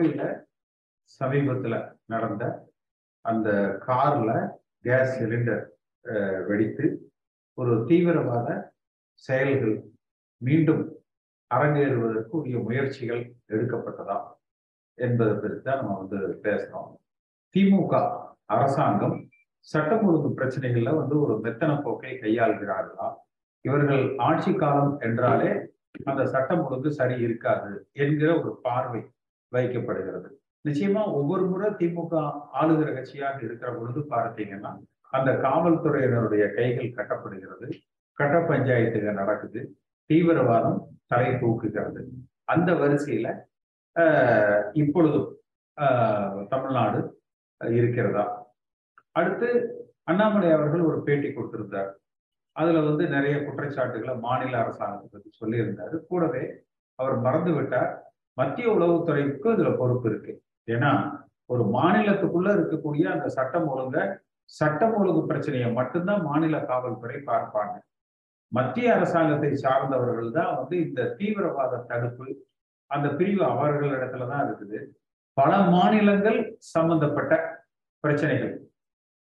கோவையில சமீபத்துல நடந்த அந்த கார்ல கேஸ் சிலிண்டர் வெடித்து ஒரு தீவிரவாத செயல்கள் மீண்டும் அரங்கேறுவதற்கு உரிய முயற்சிகள் எடுக்கப்பட்டதா என்பதை பற்றி தான் நம்ம வந்து பேசுறோம். திமுக அரசாங்கம் சட்டம் ஒழுங்கு பிரச்சனைகள்ல வந்து ஒரு மெத்தன போக்கை கையாள்கிறார்களா? இவர்கள் ஆட்சி காலம் என்றாலே அந்த சட்டம் ஒழுங்கு சரி இருக்காது என்கிற ஒரு பார்வை வைக்கப்படுகிறது. நிச்சயமா ஒவ்வொரு முறை திமுக ஆளுகிற கட்சியாக இருக்கிற பொழுது பார்த்தீங்கன்னா அந்த காவல்துறையினருடைய கைகள் கட்டப்படுகிறது. கட்ட பஞ்சாயத்துகள் நடக்குது. தீவிரவாதம் தலை தூக்குகிறது. அந்த வரிசையில இப்பொழுதும் தமிழ்நாடு இருக்கிறதா? அடுத்து அண்ணாமலை அவர்கள் ஒரு பேட்டி கொடுத்திருந்தார். அதுல வந்து நிறைய குற்றச்சாட்டுகளை மாநில அரசாங்கத்தை பற்றி சொல்லியிருந்தாரு. கூடவே அவர் மறந்து விட்டார் மத்திய உளவுத்துறைக்கும் இதுல பொறுப்பு இருக்கு. ஏன்னா ஒரு மாநிலத்துக்குள்ள இருக்கக்கூடிய அந்த சட்டம் ஒழுங்க சட்டம் ஒழுங்கு பிரச்சனையை மட்டும்தான் மாநில காவல்துறை பார்ப்பாங்க. மத்திய அரசாங்கத்தை சார்ந்தவர்கள் தான் வந்து இந்த தீவிரவாத தடுப்பு அந்த பிரிவு அவர்களிடத்துல தான் இருக்குது. பல மாநிலங்கள் சம்பந்தப்பட்ட பிரச்சனைகள்.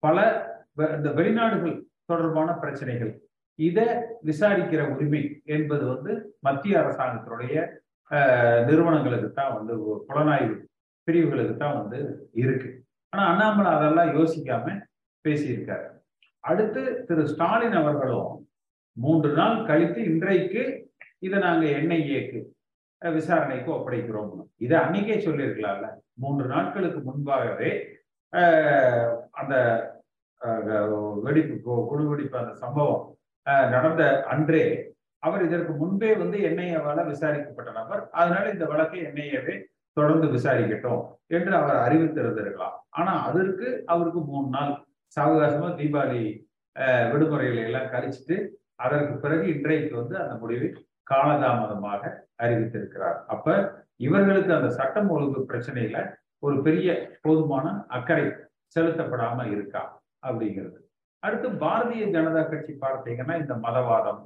பல இந்த வெளிநாடுகள் தொடர்பான பிரச்சனைகள். இதை விசாரிக்கிற உரிமை என்பது வந்து மத்திய அரசாங்கத்தினுடைய நிறுவனங்களுக்கு தான் வந்து புலனாய்வு பிரிவுகளுக்கு தான் வந்து இருக்கு. ஆனா அண்ணாமலை அதெல்லாம் யோசிக்காம பேசியிருக்காரு. அடுத்து திரு ஸ்டாலின் அவர்களும் மூன்று நாள் கழித்து இன்றைக்கு இதை நாங்க என்ஐஏக்கு விசாரணைக்கு ஒப்படைக்கிறோம் இதை அன்னைக்கே சொல்லியிருக்கலாம்ல. மூன்று நாட்களுக்கு முன்பாகவே அந்த வெடிப்பு குழு வெடிப்பு அந்த சம்பவம் நடந்த அன்றே அவர் இதற்கு முன்பே வந்து என்ஐஏவால விசாரிக்கப்பட்ட நபர் அதனால இந்த வழக்கை என்ஐஏவே தொடர்ந்து விசாரிக்கட்டும் என்று அவர் அறிவித்திருந்திருக்கலாம். ஆனா அதற்கு அவருக்கு மூணு நாள் சாவகாசமா தீபாவளி விடுமுறைகளை எல்லாம் கழிச்சுட்டு அதற்கு பிறகு இன்றைக்கு வந்து அந்த முடிவை காலதாமதமாக அறிவித்திருக்கிறார். அப்ப இவர்களுக்கு அந்த சட்டம் ஒழுங்கு பிரச்சனையில ஒரு பெரிய போதுமான அக்கறை செலுத்தப்படாம இருக்கா அப்படிங்கிறது. அடுத்து பாரதிய ஜனதா கட்சி பார்த்தீங்கன்னா இந்த மதவாதம்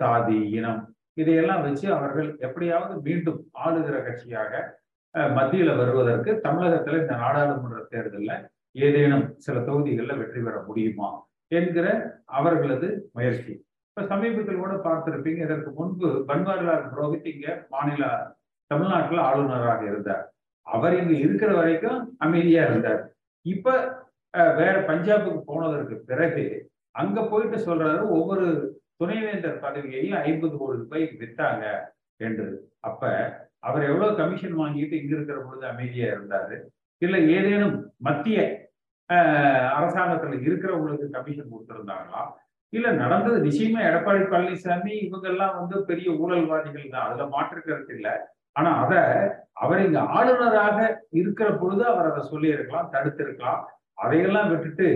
சாதி இனம் இதையெல்லாம் வச்சு அவர்கள் எப்படியாவது மீண்டும் ஆளுகிற கட்சியாக மத்தியில வருவதற்கு தமிழகத்துல இந்த நாடாளுமன்ற தேர்தலில் ஏதேனும் சில தொகுதிகளில் வெற்றி பெற முடியுமா என்கிற அவர்களது முயற்சி. இப்ப சமீபத்தில் கூட பார்த்திருப்பீங்க இதற்கு முன்பு பன்வாரிலால் புரோஹித் இங்க மாநில தமிழ்நாட்டில் ஆளுநராக இருந்தார். அவர் இங்க இருக்கிற வரைக்கும் அமைதியா இருந்தார். இப்ப வேற பஞ்சாபுக்கு போனதற்கு பிறகு அங்க போயிட்டு சொல்றாரு ஒவ்வொரு துணைவேந்தர் பதவியையும் ஐம்பது கோடி ரூபாய்க்கு வித்தாங்க என்று. அப்ப அவர் எவ்வளவு கமிஷன் வாங்கிட்டு இங்க இருக்கிற பொழுது அமைதியா இருந்தாரு? இல்ல ஏதேனும் மத்திய அரசாங்கத்துல இருக்கிறவங்களுக்கு கமிஷன் கொடுத்திருந்தாங்களா? இல்ல நடந்தது நிச்சயமா எடப்பாடி பழனிசாமி இவங்க எல்லாம் வந்து பெரிய ஊழல்வாதிகள் தான். அதுல மாற்று கருத்து இல்லை. ஆனா அத அவர் இங்க ஆளுநராக இருக்கிற பொழுது அவர் அதை சொல்லியிருக்கலாம் தடுத்திருக்கலாம். அதையெல்லாம் விட்டுட்டு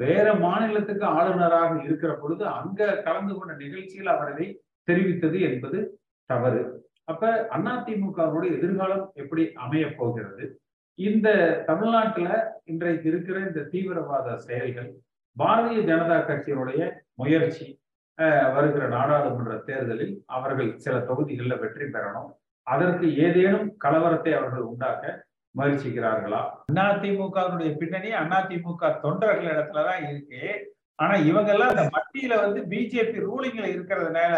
வேற மாநிலத்துக்கு ஆளுநராக இருக்கிற பொழுது அங்க கலந்து கொண்ட நிகழ்ச்சியில் அவர் தெரிவித்தது என்பது தவறு. அப்ப அதிமுகவுடைய எதிர்காலம் எப்படி அமைய போகிறது? இந்த தமிழ்நாட்டுல இன்றைக்கு இருக்கிற இந்த தீவிரவாத செயல்கள் பாரதிய ஜனதா கட்சியினுடைய முயற்சி வருகிற நாடாளுமன்ற தேர்தலில் அவர்கள் சில தொகுதிகளில் வெற்றி பெறணும். அதற்கு ஏதேனும் கலவரத்தை அவர்கள் உண்டாக்க முயற்சிக்கிறார்களா அதிமுகவுடைய பின்னணி அதிமுக தொண்டர்கள் இடத்துலதான் இருக்கு. ஆனா இவங்க எல்லாம் அந்த மத்தியில வந்து பிஜேபி ரூலிங்ல இருக்கிறதுனால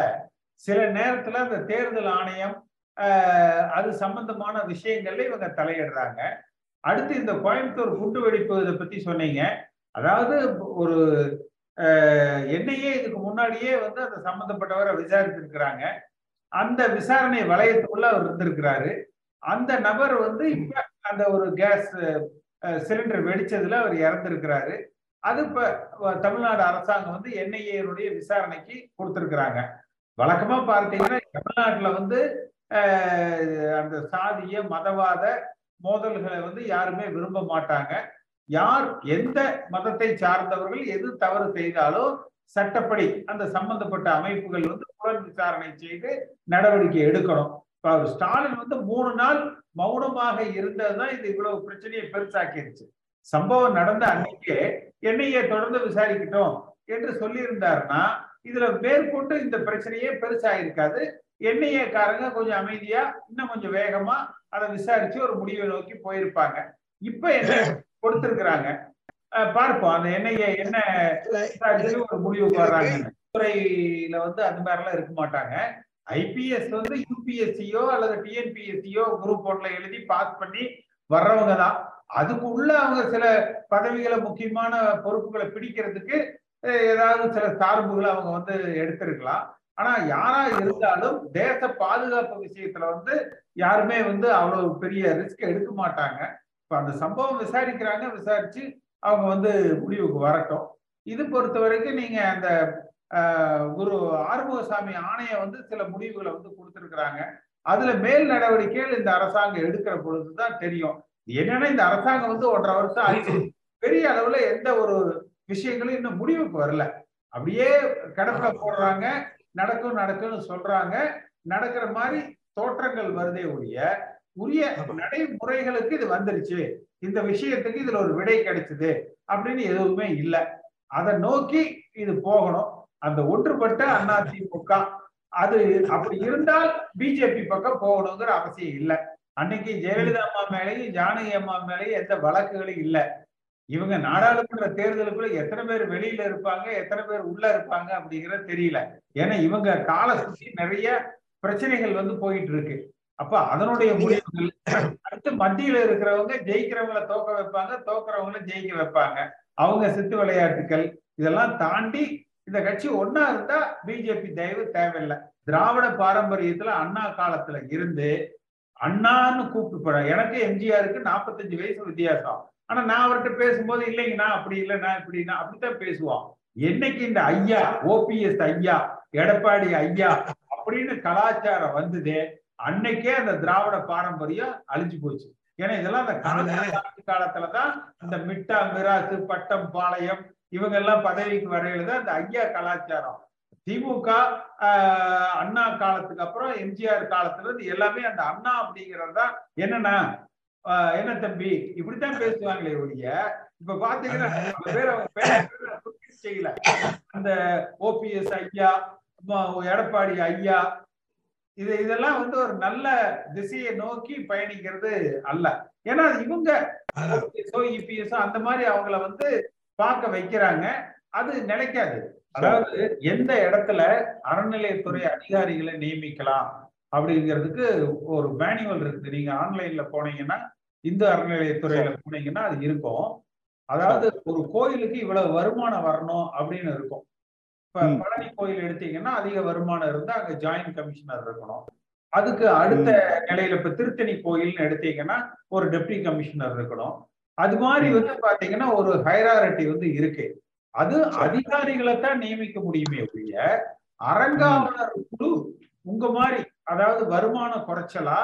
சில நேரத்துல அந்த தேர்தல் ஆணையம் அது சம்பந்தமான விஷயங்கள்ல இவங்க தலையிடுறாங்க. அடுத்து இந்த கோயம்புத்தூர் குண்டு வெடிப்பு இதை பத்தி சொன்னீங்க. அதாவது ஒரு என்னையே இதுக்கு முன்னாடியே வந்து அந்த சம்பந்தப்பட்டவரை விசாரித்திருக்கிறாங்க. அந்த விசாரணை வளையத்துக்குள்ள அவர் இருந்திருக்கிறாரு. அந்த நபர் வந்து இப்ப அந்த ஒரு கேஸ் சிலிண்டர் வெடிச்சதுல அவர் இறந்திருக்கிறாரு. அது இப்ப தமிழ்நாடு அரசாங்கம் வந்து என்ஐஏனுடைய விசாரணைக்கு கொடுத்திருக்கிறாங்க. வழக்கமா பார்த்தீங்கன்னா தமிழ்நாட்டுல வந்து அந்த சாதிய மதவாத மோதல்களை வந்து யாருமே விரும்ப மாட்டாங்க. யார் எந்த மதத்தை சார்ந்தவர்கள் எது தவறு செய்தாலும் சட்டப்படி அந்த சம்பந்தப்பட்ட அமைப்புகள் வந்து புலன் விசாரணை செய்து நடவடிக்கை எடுக்கணும். ஸ்டாலின் வந்து மூணு நாள் மௌனமாக இருந்ததுதான் இது இவ்வளவு பிரச்சனையை பெருசாக்கிருச்சு. சம்பவம் நடந்த அன்னைக்கே என்னையே தொடர்ந்து விசாரிக்கட்டும் என்று சொல்லியிருந்தாருன்னா இதுல மேற்கொண்டு இந்த பிரச்சனையே பெருசா இருக்காது என்ஐஏ காரங்க கொஞ்சம் அமைதியா இன்னும் கொஞ்சம் வேகமா அதை விசாரிச்சு ஒரு முடிவை நோக்கி போயிருப்பாங்க. இப்ப என்ன கொடுத்திருக்கிறாங்க? பார்ப்போம் அந்த என்ஐஏ என்ன விசாரிச்சு ஒரு முடிவு வர்றாங்க துறையில வந்து அந்த மாதிரி எல்லாம் இருக்க மாட்டாங்க. ஐபிஎஸ் வந்து யூபிஎஸ்சியோ அல்லது டிஎன்பிஎஸ்சியோ குரூப் ஒன்ல எழுதி பாஸ் பண்ணி வர்றவங்க தான். அதுக்குள்ள அவங்க சில பதவிகளை முக்கியமான பொறுப்புகளை பிடிக்கிறதுக்கு ஏதாவது சில சார்புகளை அவங்க வந்து எடுத்திருக்கலாம். ஆனா யாரா இருந்தாலும் தேச பாதுகாப்பு விஷயத்துல வந்து யாருமே வந்து அவ்வளவு பெரிய ரிஸ்க் எடுக்க மாட்டாங்க. இப்ப அந்த சம்பவம் விசாரிக்கிறாங்க விசாரிச்சு அவங்க வந்து முடிவுக்கு வரட்டும். இது பொறுத்த வரைக்கும் நீங்க அந்த குரு ஆறுமுகசாமி ஆணைய வந்து சில முடிவுகளை வந்து கொடுத்துருக்குறாங்க. அதுல மேல் நடவடிக்கைகள் இந்த அரசாங்கம் எடுக்கிற பொழுதுதான் தெரியும். என்னன்னா இந்த அரசாங்கம் வந்து ஒன்றரை வருஷம் ஆச்சு பெரிய அளவுல எந்த ஒரு விஷயங்களும் இன்னும் முடிவுக்கு வரல. அப்படியே கிடப்புல போடுறாங்க நடக்கும் நடக்கும்னு சொல்றாங்க. நடக்கிற மாதிரி தோற்றங்கள் வருதே ஒழிய உரிய நடைமுறைகளுக்கு இது வந்துருச்சு. இந்த விஷயத்துக்கு இதுல ஒரு விடை கிடைச்சது அப்படின்னு எதுவுமே இல்லை. அதை நோக்கி இது போகணும். அந்த ஒன்றுபட்ட அதிமுக அது அப்படி இருந்தால் பிஜேபி பக்கம் போகணுங்கிற அவசியம் இல்லை. அன்னைக்கு ஜெயலலிதா அம்மா மேலேயும் ஜானகி அம்மா மேலேயும் எந்த வழக்குகளும் இல்லை. இவங்க நாடாளுமன்ற தேர்தலுக்குள்ள எத்தனை பேர் வெளியில இருப்பாங்க எத்தனை பேர் உள்ள இருப்பாங்க அப்படிங்கறது தெரியல. ஏன்னா இவங்க கால சுத்தி நிறைய பிரச்சனைகள் வந்து போயிட்டு இருக்கு. அப்ப அதனுடைய முடிவுகள் அடுத்து மத்தியில இருக்கிறவங்க ஜெயிக்கிறவங்கள தோக்க வைப்பாங்க தோக்குறவங்கள ஜெயிக்க வைப்பாங்க. அவங்க சித்து விளையாட்டுகள் இதெல்லாம் தாண்டி இந்த கட்சி ஒன்னா இருந்தா பிஜேபி தயவு தேவையில்லை. திராவிட பாரம்பரியத்துல அண்ணா காலத்துல இருந்து அண்ணான்னு கூப்பிட்டு எனக்கு எம்ஜிஆருக்கு நாற்பத்தஞ்சு வயசு வித்தியாசம். ஆனா நான் அவர்கிட்ட பேசும்போது இல்லைங்கண்ணா அப்படி இல்லைண்ணா இப்படின்னா அப்படித்தான் பேசுவான். என்னைக்கு இந்த ஐயா ஓபிஎஸ் ஐயா எடப்பாடி ஐயா அப்படின்னு கலாச்சாரம் வந்தது அன்னைக்கே அந்த திராவிட பாரம்பரியம் அழிஞ்சு போச்சு. ஏன்னா இதெல்லாம் அந்த காலத்து காலத்துலதான் இந்த மிட்டா மிராசு பட்டம் பாளையம் இவங்க எல்லாம் பதவிக்கு வரையில தான் இந்த ஐயா கலாச்சாரம். திமுக அண்ணா காலத்துக்கு அப்புறம் எம்ஜிஆர் காலத்துல இருந்து எல்லாமே அந்த அண்ணா அப்படிங்கிறது தான் என்னன்னா என்ன தம்பி? இப்படித்தான் பேசுவாங்களே ஒழிய. இப்ப பாத்தீங்கன்னா செய்யல. அந்த ஓபிஎஸ் ஐயா எடப்பாடி ஐயா இது இதெல்லாம் வந்து ஒரு நல்ல திசையை நோக்கி பயணிக்கிறது அல்ல. ஏன்னா இவங்க அந்த மாதிரி அவங்கள வந்து பார்க்க வைக்கிறாங்க. அது நிலைக்காது. அதாவது எந்த இடத்துல அறநிலையத்துறை அதிகாரிகளை நியமிக்கலாம் அப்படிங்கிறதுக்கு ஒரு மேனுவல் இருக்குது. நீங்க ஆன்லைன்ல போனீங்கன்னா இந்து அறநிலையத்துறையில போனீங்கன்னா அது இருக்கும். அதாவது ஒரு கோயிலுக்கு இவ்வளவு வருமானம் வரணும் அப்படின்னு இருக்கும். இப்ப. பழனி கோயில் எடுத்தீங்கன்னா அதிக வருமானம் இருந்தா அங்க ஜாயின்ட் கமிஷனர் இருக்கணும். அதுக்கு அடுத்த நிலையில இப்ப திருத்தணி கோயில்னு எடுத்தீங்கன்னா ஒரு டெப்டி கமிஷனர் இருக்கணும். அது மாதிரி வந்து பாத்தீங்கன்னா ஒரு ஹைராரிட்டி வந்து இருக்கு. அது அதிகாரிகளை தான் நியமிக்க முடியுமே ஒழிய அறங்காவலர் குழு உங்க மாதிரி அதாவது வருமான குறைச்சலா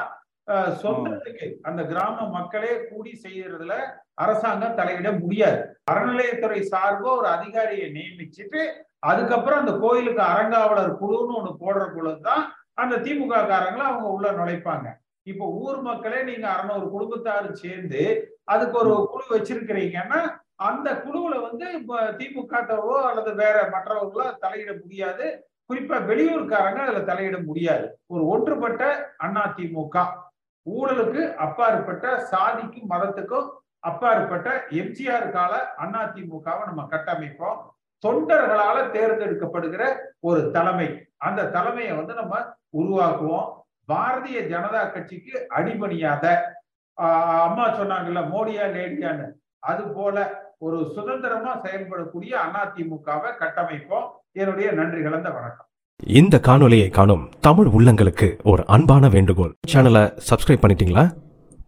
சொந்தத்துக்கு அந்த கிராம மக்களே கூடி செய்யறதுல அரசாங்கம் தலையிட முடியாது. அறநிலையத்துறை சார்பா ஒரு அதிகாரியை நியமிச்சுட்டு அதுக்கப்புறம் அந்த கோயிலுக்கு அறங்காவலர் குழுன்னு ஒண்ணு போடுற பொழுது தான் அந்த திமுக காரங்களை அவங்க உள்ள நுழைப்பாங்க. இப்ப ஊர் மக்களே நீங்க அறநூறு குடும்பத்தாரு சேர்ந்து அதுக்கு ஒரு குழு வச்சிருக்கிறீங்கன்னா அந்த குழுவுல வந்து இப்ப திமுகவோ அல்லது வேற மற்றவர்களோ தலையிட முடியாது. குறிப்பா வெளியூர்காரங்க அதுல தலையிட முடியாது. ஒரு ஒன்றுபட்ட அண்ணா திமுக ஊழலுக்கு அப்பாற்பட்ட சாதிக்கும் மதத்துக்கும் அப்பாற்பட்ட எம்ஜிஆர் கால அண்ணா திமுகவை நம்ம கட்டமைப்போம். தொண்டர்களால தேர்ந்தெடுக்கப்படுகிற ஒரு தலைமை. அந்த தலைமையை வந்து நம்ம உருவாக்குவோம். பாரதிய ஜனதா கட்சிக்கு அடிபணியாத அம்மா சொன்னாங்கல்ல மோடியா லேடியான்னு. அது போல ஒரு சுதந்திரமா செயல்படக்கூடிய அதிமுகவை கட்டமைப்போம். என்னுடைய நன்றி கலந்த வணக்கம். இந்த காணொலியை காணும் தமிழ் உள்ளங்களுக்கு ஒரு அன்பான வேண்டுகோள். சேனலை சப்ஸ்கிரைப் பண்ணிட்டீங்களா?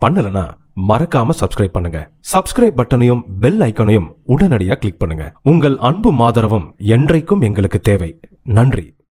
பண்ணலன்னா மறக்காம சப்ஸ்கிரைப் பண்ணுங்க. சப்ஸ்கிரைப் பட்டனையும் பெல் ஐக்கனையும் உடனடியாக கிளிக் பண்ணுங்க. உங்கள் அன்பும் ஆதரவும் என்றைக்கும் எங்களுக்கு தேவை. நன்றி.